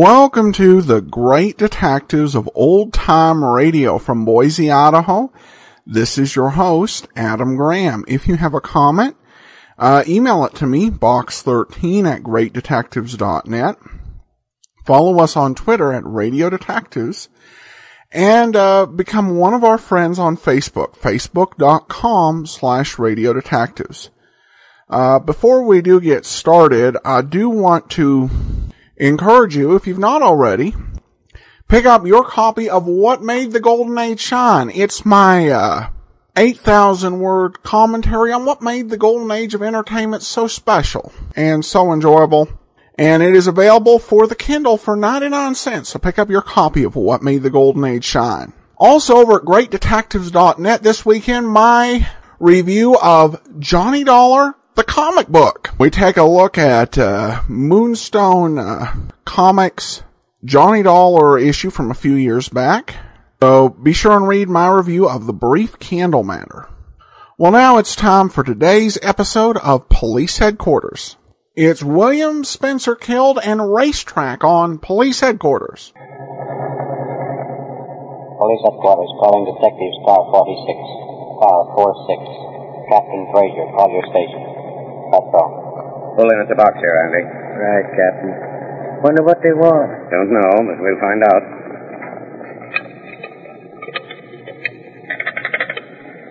Welcome to the Great Detectives of Old Time Radio from Boise, Idaho. This is your host, Adam Graham. If you have a comment, uh, email it to me, box13 at greatdetectives.net. Follow us on Twitter at Radio Detectives and uh, become one of our friends on Facebook, facebook.com slash Radio Detectives. Uh, before we do get started, I do want to encourage you, if you've not already, pick up your copy of What Made the Golden Age Shine. It's my, uh, 8,000 word commentary on what made the golden age of entertainment so special and so enjoyable. And it is available for the Kindle for 99 cents. So pick up your copy of What Made the Golden Age Shine. Also over at greatdetectives.net this weekend, my review of Johnny Dollar the comic book. We take a look at uh, Moonstone uh, Comics Johnny Dollar issue from a few years back. So be sure and read my review of The Brief Candle Matter. Well, now it's time for today's episode of Police Headquarters. It's William Spencer killed and racetrack on Police Headquarters. Police Headquarters calling Detectives Car 46, Car 46. Captain Fraser, call your station. That's all. Pull in at the box here, Andy. Right, Captain. Wonder what they want. Don't know, but we'll find out.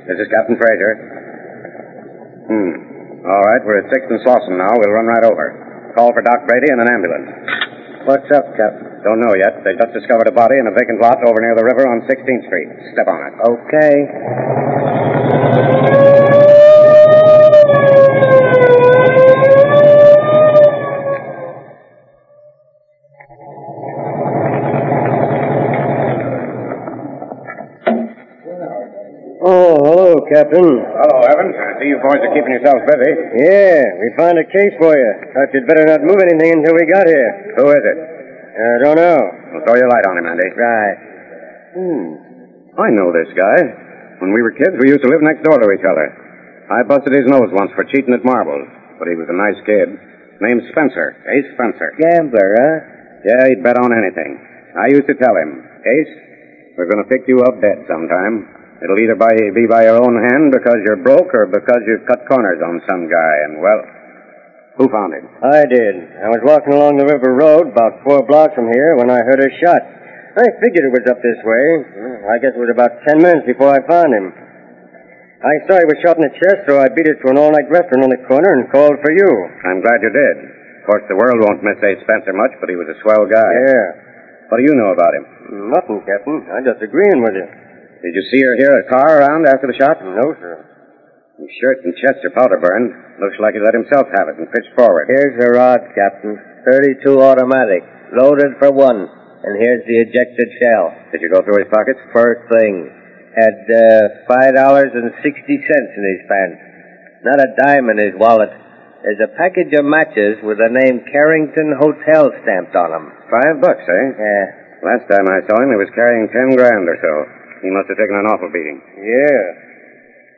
This is Captain Fraser. Hmm. All right, we're at 6th and Slauson now. We'll run right over. Call for Doc Brady and an ambulance. What's up, Captain? Don't know yet. They've just discovered a body in a vacant lot over near the river on 16th Street. Step on it. Okay. See you boys are keeping yourselves busy. Yeah, we found a case for you. Thought you'd better not move anything until we got here. Who is it? I don't know. We'll throw your light on him, Andy. Right. Hmm. I know this guy. When we were kids, we used to live next door to each other. I busted his nose once for cheating at marbles, but he was a nice kid. Named Spencer. Ace Spencer. Gambler, huh? Yeah, he'd bet on anything. I used to tell him, Ace, we're going to pick you up dead sometime. It'll either by, be by your own hand because you're broke or because you've cut corners on some guy. And, well, who found him? I did. I was walking along the river road about four blocks from here when I heard a shot. I figured it was up this way. I guess it was about ten minutes before I found him. I saw he was shot in the chest, so I beat it to an all-night restaurant on the corner and called for you. I'm glad you did. Of course, the world won't miss Ace Spencer much, but he was a swell guy. Yeah. What do you know about him? Nothing, Captain. I'm just agreeing with you. Did you see or hear a car around after the shot? No, sir. His shirt and chest are powder burned. Looks like he let himself have it and pitched forward. Here's the rod, Captain. 32 automatic. Loaded for one. And here's the ejected shell. Did you go through his pockets? First thing. Had uh, $5.60 in his pants. Not a dime in his wallet. There's a package of matches with the name Carrington Hotel stamped on them. Five bucks, eh? Yeah. Last time I saw him, he was carrying ten grand or so. He must have taken an awful beating. Yeah.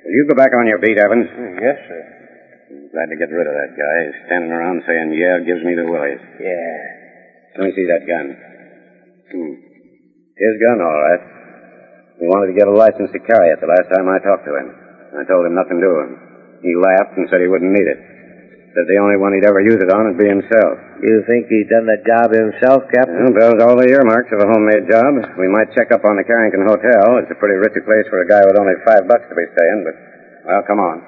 Will you go back on your beat, Evans? Yes, sir. I'm glad to get rid of that guy. He's standing around saying, yeah, gives me the willies. Yeah. Let me see that gun. Hmm. His gun, all right. He wanted to get a license to carry it the last time I talked to him. I told him nothing to him. He laughed and said he wouldn't need it. Said the only one he'd ever use it on would be himself. You think he'd done the job himself, Captain? Well, those all the earmarks of a homemade job. We might check up on the Carrington Hotel. It's a pretty risky place for a guy with only five bucks to be staying, but, well, come on.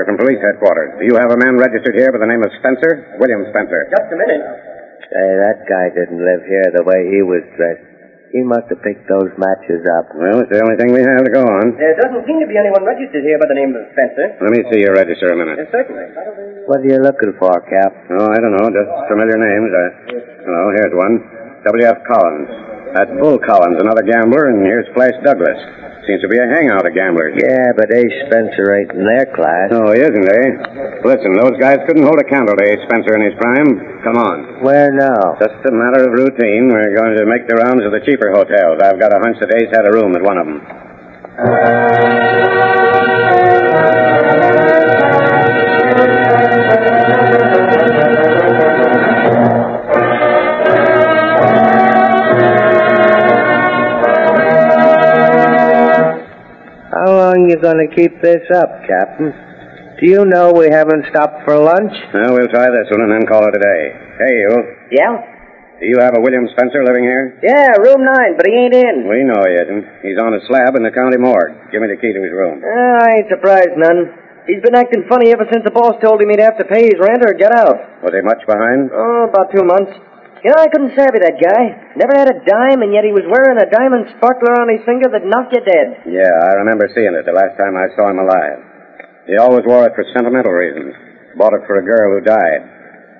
Captain Fraser from Police Headquarters. Do you have a man registered here by the name of Spencer? William Spencer. Just a minute. Say, that guy didn't live here the way he was dressed. He must have picked those matches up. Well, it's the only thing we have to go on. There doesn't seem to be anyone registered here by the name of Spencer. Let me see your register a minute. Yes, certainly. What are you looking for, Cap? Oh, I don't know. Just familiar names. I... Oh, here's one. W.F. Collins. That's Bull Collins, another gambler, and here's Flash Douglas. Seems to be a hangout of gamblers. Yeah, but Ace Spencer ain't in their class. Oh, he isn't, eh? Listen, those guys couldn't hold a candle to Ace Spencer in his prime. Come on. Where now? Just a matter of routine. We're going to make the rounds of the cheaper hotels. I've got a hunch that Ace had a room at one of them. Long you gonna keep this up, Captain? Do you know we haven't stopped for lunch? Well, we'll try this one and then call it a day. Hey, you. Yeah? Do you have a William Spencer living here? Yeah, room nine, but he ain't in. We know he isn't. He's on a slab in the county morgue. Give me the key to his room. Uh, I ain't surprised none. He's been acting funny ever since the boss told him he'd have to pay his rent or get out. Was he much behind? Oh, about two months. You know, I couldn't savvy that guy. Never had a dime, and yet he was wearing a diamond sparkler on his finger that knocked you dead. Yeah, I remember seeing it the last time I saw him alive. He always wore it for sentimental reasons. Bought it for a girl who died.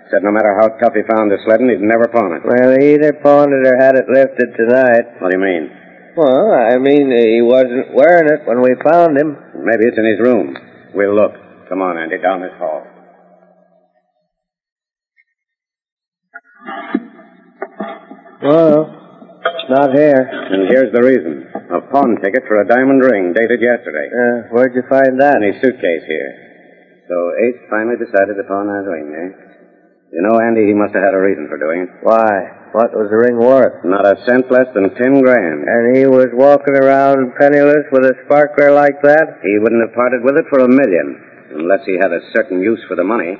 Said no matter how tough he found the sledding, he'd never pawn it. Well, he either pawned it or had it lifted tonight. What do you mean? Well, I mean, he wasn't wearing it when we found him. Maybe it's in his room. We'll look. Come on, Andy, down this hall. Well, not here. And here's the reason. A pawn ticket for a diamond ring dated yesterday. Uh, where'd you find that? In his suitcase here. So Ace finally decided to pawn that ring, eh? You know, Andy, he must have had a reason for doing it. Why? What was the ring worth? Not a cent less than ten grand. And he was walking around penniless with a sparkler like that? He wouldn't have parted with it for a million, unless he had a certain use for the money.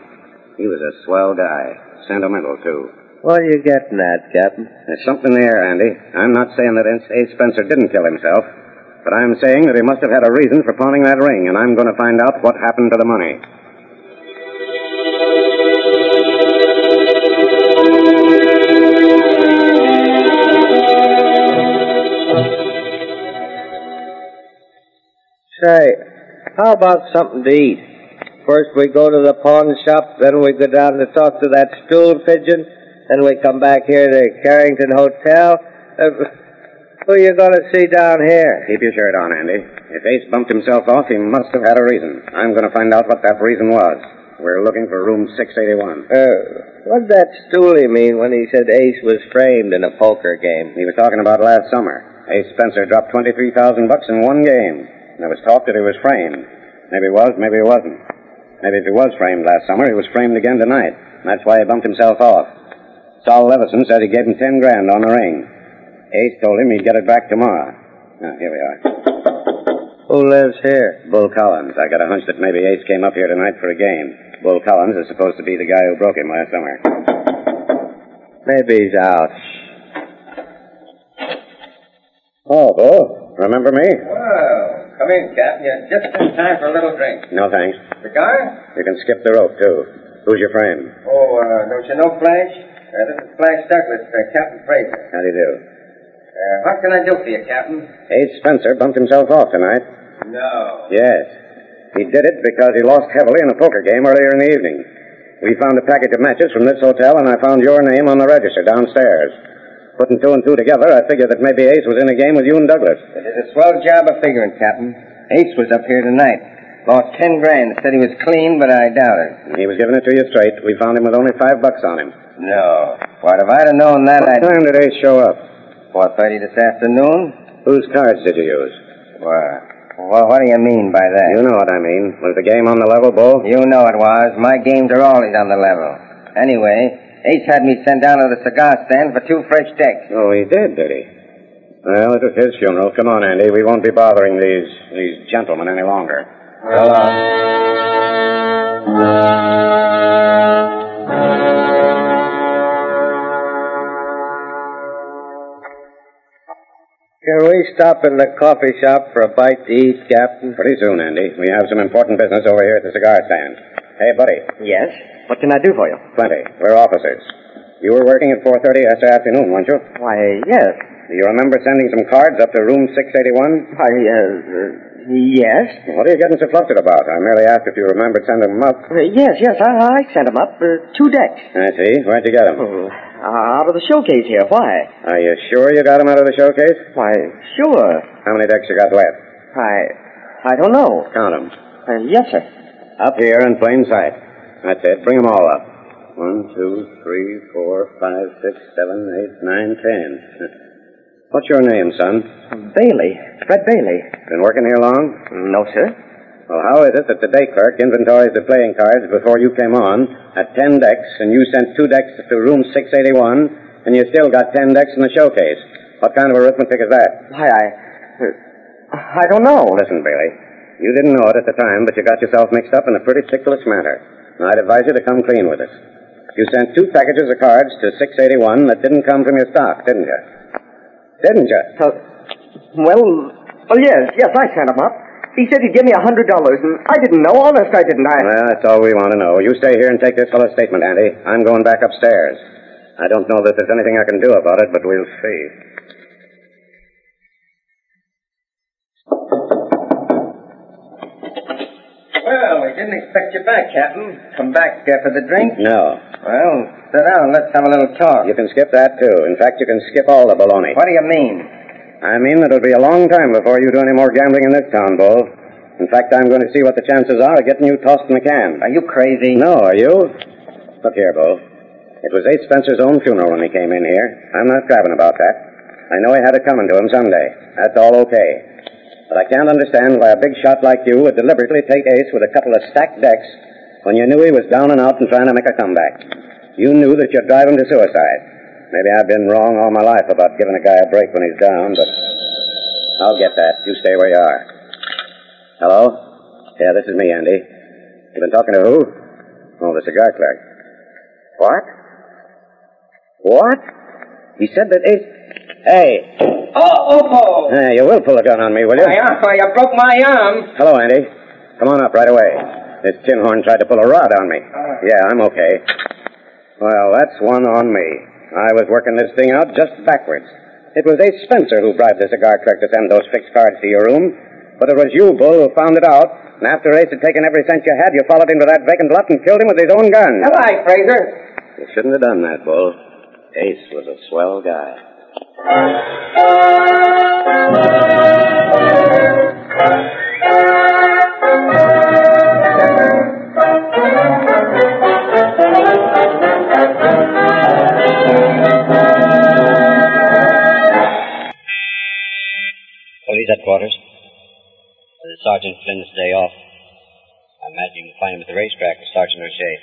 He was a swell guy. Sentimental, too. What are you getting at, Captain? There's something there, Andy. I'm not saying that Ace Spencer didn't kill himself, but I'm saying that he must have had a reason for pawning that ring, and I'm going to find out what happened to the money. Say, how about something to eat? First we go to the pawn shop, then we go down to talk to that stool pigeon, then we come back here to the Carrington Hotel. Uh, who are you going to see down here? Keep your shirt on, Andy. If Ace bumped himself off, he must have had a reason. I'm going to find out what that reason was. We're looking for room 681. Uh, what did that stoolie mean when he said Ace was framed in a poker game? He was talking about last summer. Ace Spencer dropped 23,000 bucks in one game. There was talk that he was framed. Maybe he was, maybe he wasn't. Maybe if he was framed last summer, he was framed again tonight. That's why he bumped himself off. Saul Levison said he gave him ten grand on the ring. Ace told him he'd get it back tomorrow. Now, here we are. Who lives here? Bull Collins. I got a hunch that maybe Ace came up here tonight for a game. Bull Collins is supposed to be the guy who broke him last summer. Maybe he's out. Oh, Bull. Remember me? Well, come in, Captain. You're just in time for a little drink. No, thanks. The Cigar? You can skip the rope, too. Who's your friend? Oh, uh, don't you know Flash? Uh, this is Flash Douglas, uh, Captain Fraser. How do you do? Uh, what can I do for you, Captain? Ace Spencer bumped himself off tonight. No. Yes. He did it because he lost heavily in a poker game earlier in the evening. We found a package of matches from this hotel, and I found your name on the register downstairs. Putting two and two together, I figured that maybe Ace was in a game with you and Douglas. It is a swell job of figuring, Captain. Ace was up here tonight. Lost ten grand. Said he was clean, but I doubt it. He was giving it to you straight. We found him with only five bucks on him. No. What, if I'd have known that, What I'd... time did Ace show up? 4.30 this afternoon? Whose cards did you use? Well, well, what do you mean by that? You know what I mean. Was the game on the level, Bull? You know it was. My games are always on the level. Anyway, Ace had me sent down to the cigar stand for two fresh decks. Oh, he did, did he? Well, it was his funeral. Come on, Andy. We won't be bothering these these gentlemen any longer. Uh, Can we stop in the coffee shop for a bite to eat, Captain? Pretty soon, Andy. We have some important business over here at the cigar stand. Hey, buddy. Yes? What can I do for you? Plenty. We're officers. You were working at 4.30 yesterday afternoon, weren't you? Why, yes. Do you remember sending some cards up to room 681? Why, uh, uh, yes. What are you getting so flustered about? I merely asked if you remembered sending them up. Uh, yes, yes, I, I sent them up. Uh, two decks. I see. Where'd you get them? Oh, out of the showcase here. Why? Are you sure you got them out of the showcase? Why, sure. How many decks you got left? I. I don't know. Count 'em. Uh, yes, sir. Up here in plain sight. That's it. Bring them all up. One, two, three, four, five, six, seven, eight, nine, ten. What's your name, son? Bailey. Fred Bailey. Been working here long? No, sir. Well, how is it that the day clerk inventories the playing cards before you came on at ten decks, and you sent two decks to room 681, and you still got ten decks in the showcase? What kind of arithmetic is that? Why, I. I don't know. Listen, Bailey. You didn't know it at the time, but you got yourself mixed up in a pretty ticklish matter. And I'd advise you to come clean with us. You sent two packages of cards to 681 that didn't come from your stock, didn't you? Didn't you? Uh, well, well, yes, yes, I sent them up. He said he'd give me a hundred dollars, and I didn't know. Honest, I didn't. I. Well, that's all we want to know. You stay here and take this fellow's statement, Andy. I'm going back upstairs. I don't know that there's anything I can do about it, but we'll see. Well, we didn't expect you back, Captain. Come back uh, for the drink? No. Well, sit down. Let's have a little talk. You can skip that, too. In fact, you can skip all the baloney. What do you mean? I mean that it'll be a long time before you do any more gambling in this town, Bull. In fact, I'm going to see what the chances are of getting you tossed in the can. Are you crazy? No, are you? Look here, Bull. It was Ace Spencer's own funeral when he came in here. I'm not crabbing about that. I know he had it coming to him someday. That's all okay. But I can't understand why a big shot like you would deliberately take Ace with a couple of stacked decks when you knew he was down and out and trying to make a comeback. You knew that you'd drive him to suicide. Maybe I've been wrong all my life about giving a guy a break when he's down, but I'll get that. You stay where you are. Hello? Yeah, this is me, Andy. You been talking to who? Oh, the cigar clerk. What? What? He said that Ace. Hey. Oh, oh, oh! Hey, you will pull a gun on me, will you? My arm, you broke my arm. Hello, Andy. Come on up right away. This tin horn tried to pull a rod on me. Uh-huh. Yeah, I'm okay. Well, that's one on me. I was working this thing out just backwards. It was Ace Spencer who bribed the cigar clerk to send those fixed cards to your room. But it was you, Bull, who found it out. And after Ace had taken every cent you had, you followed him to that vacant lot and killed him with his own gun. All right, Fraser. You shouldn't have done that, Bull. Ace was a swell guy. Headquarters. Sergeant Flynn's day off. I imagine you can find him at the racetrack with Sergeant O'Shea.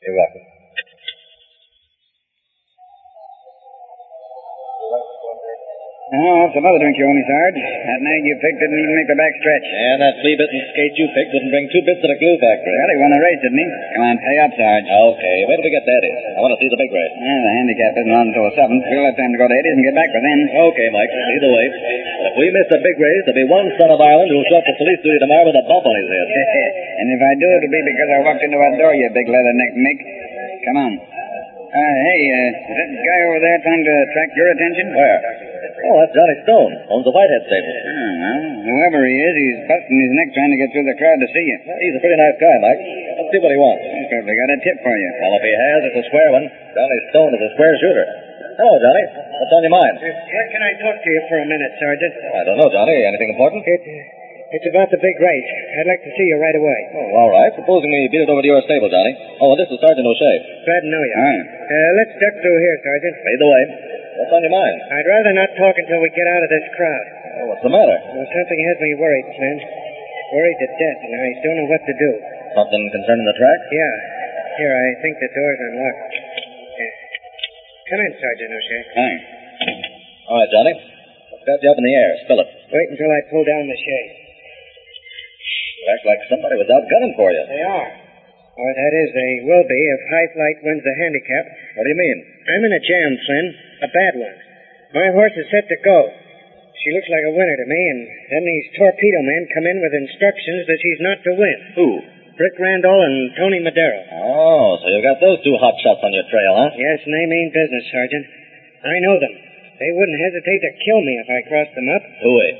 You're welcome. Oh, what's another drink you owe me, Sarge? That nag you picked didn't even make the back stretch. And that flea-bitten skate you picked wouldn't bring two bits to the glue factory. Well, he won the race, didn't he? Come on, pay up, Sarge. Okay, where till we get to Eddie's. I want to see the big race. Well, the handicap isn't on until the 7th. We'll have time to go to Eddie's and get back by then. Okay, Mike, either way. But if we miss the big race, there'll be one son of Ireland who'll show up to police duty tomorrow with a bump on his head. and if I do, it'll be because I walked into that door, you big leather-necked Mick. Come on. Uh, hey, uh, is that guy over there trying to attract your attention? Where? Oh, that's Johnny Stone. Owns the Whitehead stable. Oh, well, whoever he is, he's busting his neck trying to get through the crowd to see you. He's a pretty nice guy, Mike. Let's see what he wants. He's probably got a tip for you. Well, if he has, it's a square one. Johnny Stone is a square shooter. Hello, Johnny. What's on your mind? Uh, where can I talk to you for a minute, Sergeant? Uh, I don't know, Johnny. Anything important? It, uh, it's about the big race. I'd like to see you right away. Oh, all right. Supposing we beat it over to your stable, Johnny. Oh, this is Sergeant O'Shea. Glad to know you. Hi. Uh, let's duck through here, Sergeant. Lead the way. What's on your mind? I'd rather not talk until we get out of this crowd. Oh, what's the matter? Well, something has me worried, Flynn. Worried to death, and I don't know what to do. Something concerning the track? Yeah. Here, I think the door's unlocked. Yeah. Come in, Sergeant O'Shea. Hi. All right, Johnny. What's got you up in the air? Spill it. Wait until I pull down the shade. You act like somebody was out gunning for you. They are. Or that is, they will be if High Flight wins the handicap. What do you mean? I'm in a jam, Flynn. A bad one. My horse is set to go. She looks like a winner to me, and then these torpedo men come in with instructions that she's not to win. Who? Brick Randall and Tony Madero. Oh, so you've got those two hot shots on your trail, huh? Yes, and they mean business, Sergeant. I know them. They wouldn't hesitate to kill me if I crossed them up. Who is?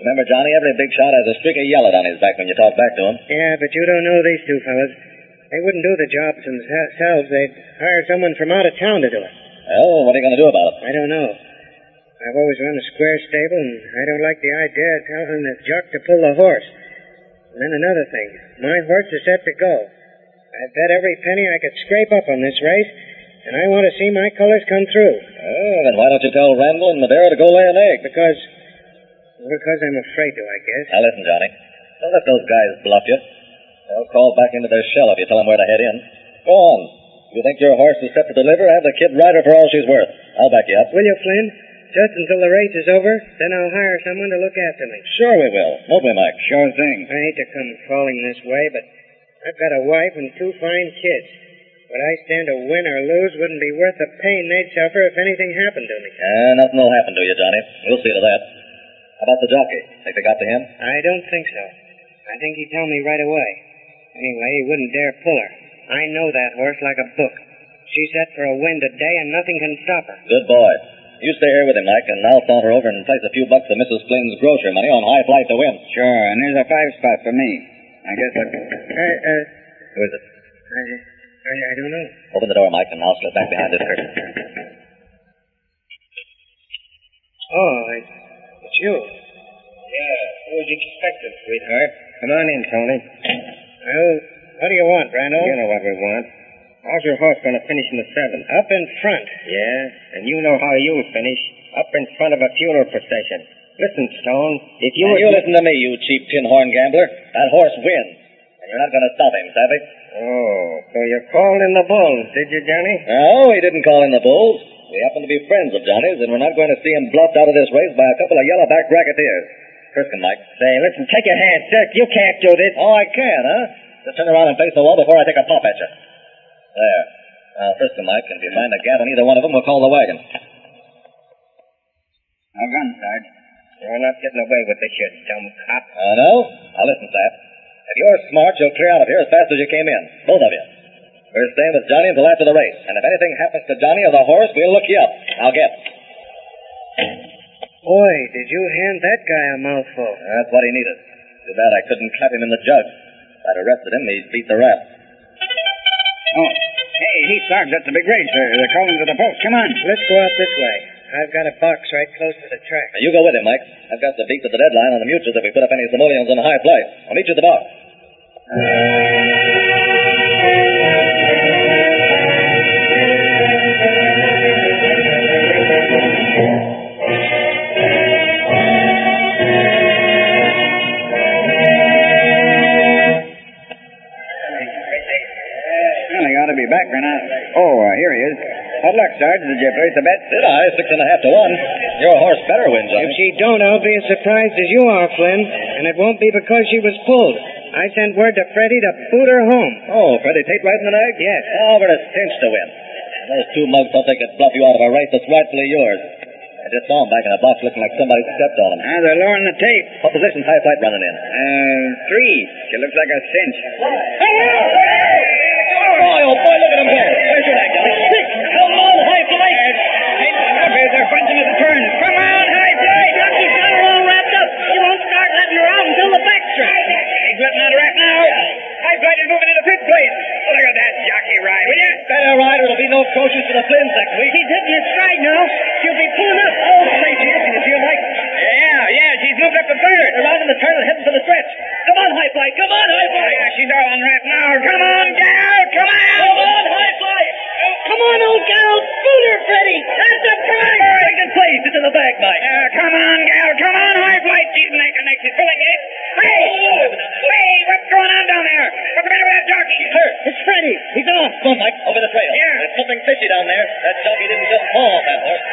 Remember, Johnny, every big shot has a streak of yellow down his back when you talk back to him. Yeah, but you don't know these two fellas. They wouldn't do the job themselves. They'd hire someone from out of town to do it. Well, what are you going to do about it? I don't know. I've always run a square stable, and I don't like the idea of telling the jock to pull the horse. And then another thing. My horse is set to go. I've bet every penny I could scrape up on this race, and I want to see my colors come through. Oh, then why don't you tell Randall and Madero to go lay an egg? Because. Because I'm afraid to, I guess. Now listen, Johnny. Don't let those guys bluff you. They'll crawl back into their shell if you tell them where to head in. Go on. You think your horse is set to deliver? Have the kid ride her for all she's worth. I'll back you up. Will you, Flynn? Just until the race is over, then I'll hire someone to look after me. Sure we will. Won't we, Mike? Sure thing. I hate to come crawling this way, but I've got a wife and two fine kids. What I stand to win or lose wouldn't be worth the pain they'd suffer if anything happened to me. Uh, nothing will happen to you, Johnny. We'll see to that. How about the jockey? Think they got to him? I don't think so. I think he'd tell me right away. Anyway, he wouldn't dare pull her. I know that horse like a book. She's set for a win today, and nothing can stop her. Good boy. You stay here with him, Mike, and I'll saunter over and place a few bucks of Mrs. Flynn's grocery money on high flight to win. Sure, and here's a five spot for me. I guess I... Uh, uh, Who is it? I, I, I don't know. Open the door, Mike, and I'll slip back behind this curtain. Oh, I, it's you. Yeah, who was expecting, sweetheart? Come on in, Tony. Well, what do you want, Randall? You know what we want. How's your horse going to finish in the seventh? Up in front. Yeah, and you know how you'll finish. Up in front of a funeral procession. Listen, Stone, if you were... you listen to me, you cheap tin horn gambler. That horse wins. And you're not going to stop him, savvy? Oh, so you called in the bulls, did you, Johnny? No, he didn't call in the bulls. We happen to be friends of Johnny's, and we're not going to see him bluffed out of this race by a couple of yellowback racketeers. Friskin, Mike. Say, listen, take your hands, sir. You can't do this. Oh, I can, huh? Just turn around and face the wall before I take a pop at you. There. Now, Friskin, Mike, if you find a gap in either one of them, we'll call the wagon. No gun, Sarge. You're not getting away with this, you dumb cop. Oh, no? Now, listen, Sap. If you're smart, you'll clear out of here as fast as you came in. Both of you. We're staying with Johnny until after the race. And if anything happens to Johnny or the horse, we'll look you up. I'll get. Boy, did you hand that guy a mouthful. That's what he needed. Too bad I couldn't clap him in the jug. If I'd arrested him, he'd beat the rap. Oh, hey, hey, Sarge, that's a big race. They're, they're calling to the post. Come on. Let's go out this way. I've got a box right close to the track. Now, you go with him, Mike. I've got the beat to the deadline on the mutuals if we put up any simoleons on the high flight. I'll meet you at the box. Did you place a bet? Did I? Six and a half to one. Your horse better win, If Johnny. she don't, I'll be as surprised as you are, Flynn. And it won't be because she was pulled. I sent word to Freddie to boot her home. Oh, Freddie Tate riding the nag? Yes. Oh, we're a cinch to win. Those two mugs thought they could bluff you out of a race that's rightfully yours. I just saw him back in the box looking like somebody stepped on him. Ah, they're lowering the tape. What position's high flight running in? Uh, three. She looks like a cinch. Boy, oh boy, look at him go. Where's your nag, Johnny? They're at the turn. Come on, high flight. Jockey's got her all wrapped up. She won't start letting her out until the backstretch. He's letting out a rap now. High flight is moving into fifth place. Look at that jockey ride, will you? Uh, Better ride or there'll be no coaches for the Flynns next week. She's hitting his stride now. She'll be pulling up. Oh, say, she is. You feel like Yeah, yeah, she's moved up to third. around in the turn and heading for the stretch. Come on, high flight. Come on, high flight. Yeah, she's all on the bag, Mike. Uh, come on, gal. Come on, high flight. She's and neck. She's pulling it. Hey! Hey, what's going on down there? What's the matter with that jockey? He's hurt. It's Freddie. He's off. Come on, Mike. Over the trail. Yeah. There's something fishy down there. That jockey didn't just fall off that horse.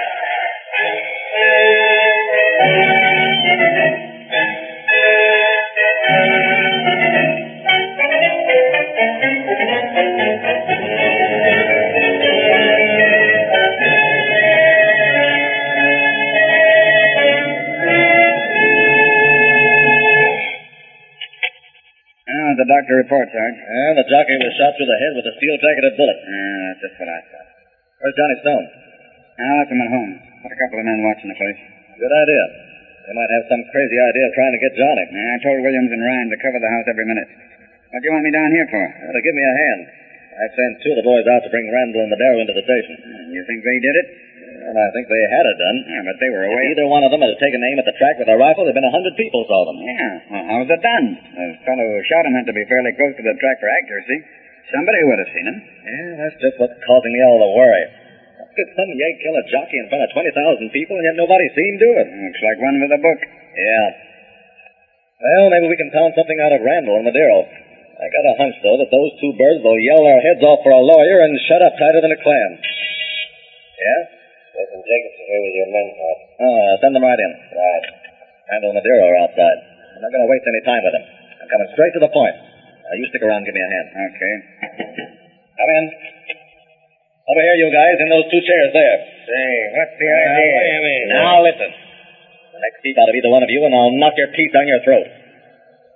Reports, Sarge. And the jockey was shot through the head with a steel-jacketed bullet. Yeah, that's just what I thought. Where's Johnny Stone? I left him at home. Got a couple of men watching the place. Good idea. They might have some crazy idea of trying to get Johnny. Yeah, I told Williams and Ryan to cover the house every minute. What do you want me down here for? Well, to give me a hand. I sent two of the boys out to bring Randall and Madero into the station. You think they did it? And I think they had it done. Yeah, but they were If away. either one of them had taken aim at the track with a rifle, there'd been a hundred people saw them. Yeah. Well, how was it done? The fellow who shot him had to be fairly close to the track for accuracy. Somebody would have seen him. Yeah, that's just what's causing me all the worry. How could some yegg kill a jockey in front of 20,000 people and yet nobody see him do it? Looks like one with a book. Yeah. Well, maybe we can pound something out of Randall and Madero. I got a hunch, though, that those two birds will yell their heads off for a lawyer and shut up tighter than a clam. Yeah? Captain Jacobson here with your men, Pat. Oh, send them right in. Right. Randall and Madero are outside. I'm not going to waste any time with them. I'm coming straight to the point. Now, you stick around and give me a hand. Okay. Come in. Over here, you guys, in those two chairs there. Say, what's the idea? what do you mean? Now, listen. The next peep out of either one of you, and I'll knock your teeth down your throat.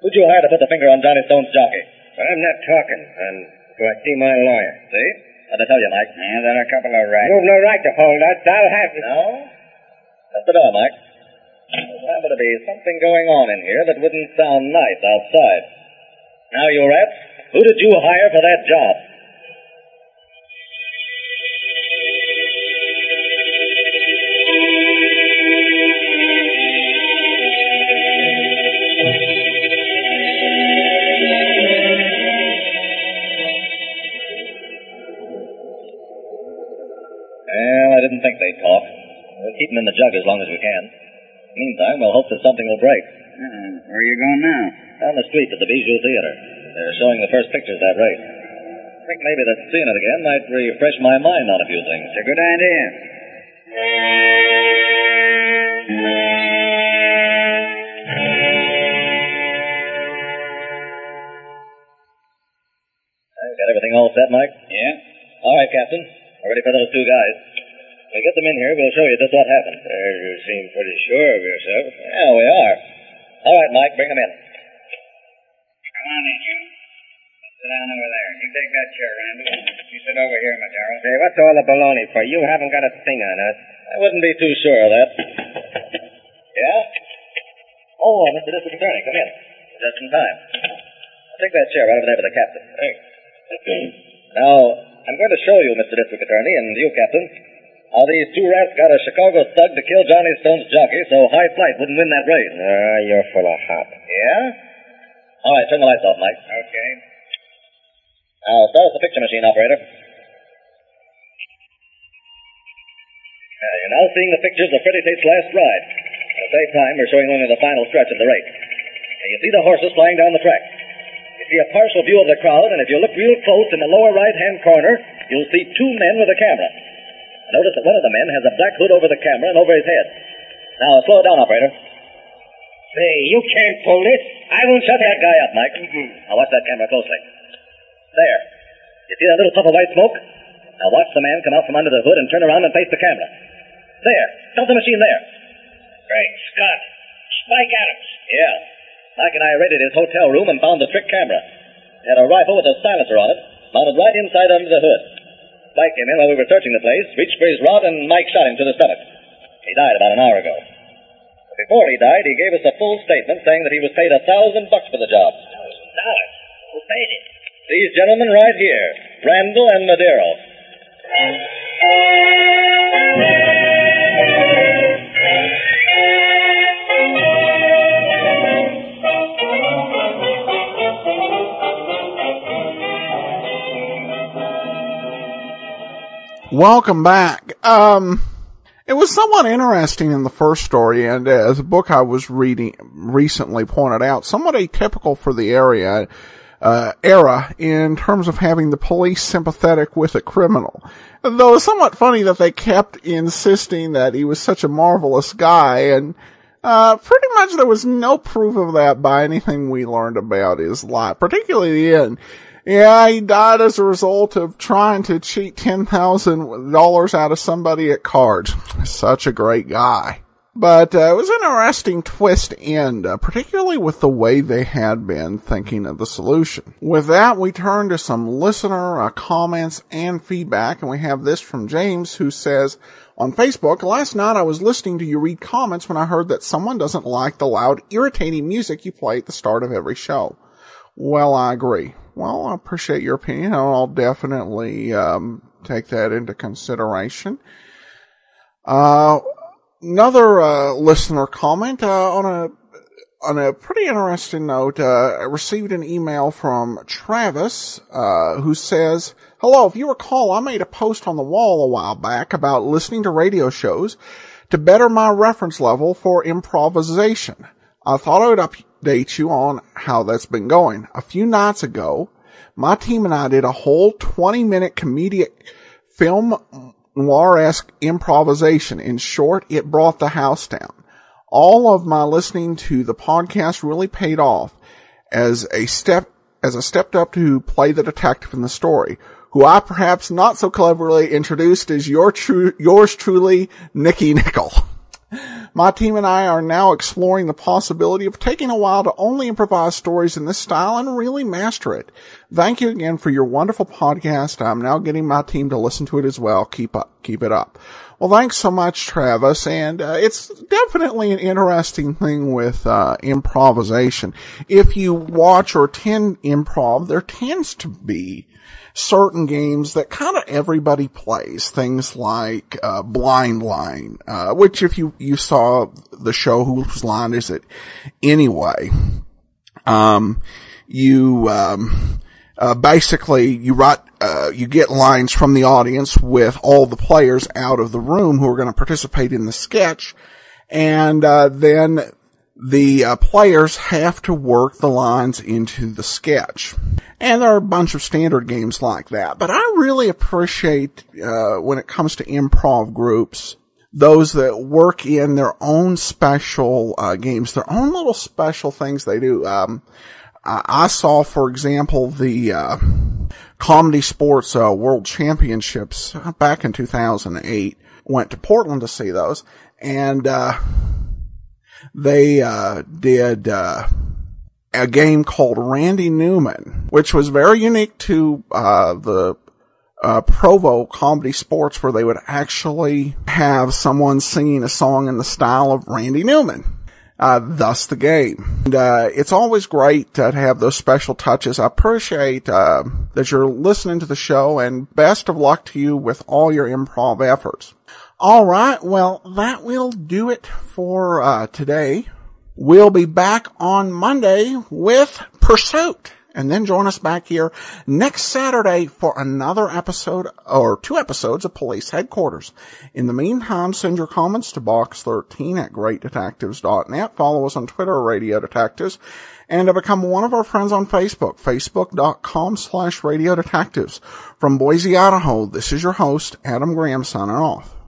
Who'd you hire to put the finger on Johnny Stone's jockey? I'm not talking. And do I see my lawyer? See? What'd I tell you, Mike? Yeah, they're a couple of rats. You've no right to hold us. I'll have it. No? That's the door, Mike. There's liable to be something going on in here that wouldn't sound nice outside. Now, you rats, who did you hire for that job? As long as we can. Meantime, we'll hope that something will break. Uh, where are you going now? Down the street to the Bijou Theater. They're showing the first pictures that race. I think maybe that seeing it again might refresh my mind on a few things. It's a good idea. I've got everything all set, Mike? Yeah? All right, Captain. We're ready for those two guys. When we get them in here, we'll show you just what happened. you seem pretty sure of yourself. Yeah, we are. All right, Mike, bring them in. Come on in, you. Sit down over there. You take that chair, Randall. You sit over here, Madero. Say, what's all the baloney for? You haven't got a thing on us. I wouldn't be too sure of that. Yeah? Oh, Mr. District Attorney, come in. Just in time. Take that chair right over there with the captain. Thanks. now, I'm going to show you, Mr. District Attorney, and you, Captain, how these two rats got a Chicago thug to kill Johnny Stone's jockey so High Flight wouldn't win that race. Ah, you're full of hop. Yeah? All right, turn the lights off, Mike. Okay. Now, start the picture machine, operator. Now, you're now seeing the pictures of Freddie Tate's last ride. At the same time, we're showing only the final stretch of the race. Now, you see the horses flying down the track. You see a partial view of the crowd, and if you look real close in the lower right-hand corner, you'll see two men with a camera. Notice that one of the men has a black hood over the camera and over his head. Now, slow it down, operator. Say, you can't pull this. I won't shut that guy up, Mike. Mm-hmm. Now watch that camera closely. There. You see that little puff of white smoke? Now watch the man come out from under the hood and turn around and face the camera. There. Stop the machine there. Great Scott. Spike Adams. Yeah. Mike and I raided his hotel room and found the trick camera. It had a rifle with a silencer on it, mounted right inside under the hood. Spike came in while we were searching the place, reached for his rod, and Mike shot him to the stomach. He died about an hour ago. But before he died, he gave us a full statement saying that he was paid a thousand bucks for the job. Thousand dollars. Who paid it? These gentlemen right here, Randall and Madero. Welcome back. Um, it was somewhat interesting in the first story, and as a book I was reading recently pointed out, somewhat atypical for the area, uh, era in terms of having the police sympathetic with a criminal. Though it's somewhat funny that they kept insisting that he was such a marvelous guy, and uh, pretty much there was no proof of that by anything we learned about his life, particularly the end. Yeah, he died as a result of trying to cheat $10,000 out of somebody at cards. Such a great guy. But uh, it was an interesting twist end, uh, particularly with the way they had been thinking of the solution. With that, we turn to some listener uh, comments and feedback, and we have this from James who says, on Facebook, last night I was listening to you read comments when I heard that someone doesn't like the loud, irritating music you play at the start of every show. Well, I agree. Well, I appreciate your opinion. I'll definitely um, take that into consideration. Uh, another uh, listener comment uh, on a on a pretty interesting note. Uh, I received an email from Travis uh, who says, "Hello, if you recall, I made a post on the wall a while back about listening to radio shows to better my reference level for improvisation. I thought I would update you on how that's been going. A few nights ago, my team and I did a whole 20 minute comedic film noir-esque improvisation. In short, it brought the house down. All of my listening to the podcast really paid off as a step, as I stepped up to play the detective in the story, who I perhaps not so cleverly introduced as your true, yours truly, Nicky Nickel. My team and I are now exploring the possibility of taking a while to only improvise stories in this style and really master it. Thank you again for your wonderful podcast. I'm now getting my team to listen to it as well. Keep up, keep it up. Well, thanks so much, Travis. And uh, it's definitely an interesting thing with uh, improvisation. If you watch or attend improv, there tends to be certain games that kind of everybody plays. Things like uh, Blind Line, uh, which if you you saw the show, whose line is it anyway? Um, you um, uh, basically you write uh, you get lines from the audience with all the players out of the room who are going to participate in the sketch, and uh, then the uh, players have to work the lines into the sketch. And there are a bunch of standard games like that. But I really appreciate, uh, when it comes to improv groups, those that work in their own special, uh, games, their own little special things they do. Um, I saw, for example, the, uh, ComedySportz, uh, world championships back in 2008. Went to Portland to see those. And, uh, they uh, did uh, a game called Randy Newman, which was very unique to uh, the uh, Provo ComedySportz, where they would actually have someone singing a song in the style of Randy Newman. Uh, thus the game. And, uh, it's always great to have those special touches. I appreciate, that you're listening to the show and best of luck to you with all your improv efforts. All right. Well, that will do it for uh, today. We'll be back on Monday with Pursuit. And then join us back here next Saturday for another episode or two episodes of Police Headquarters. In the meantime, send your comments to box13 at greatdetectives.net. Follow us on Twitter, Radio Detectives, and to become one of our friends on Facebook, facebook.com slash radio detectives. From Boise, Idaho, this is your host, Adam Graham signing off.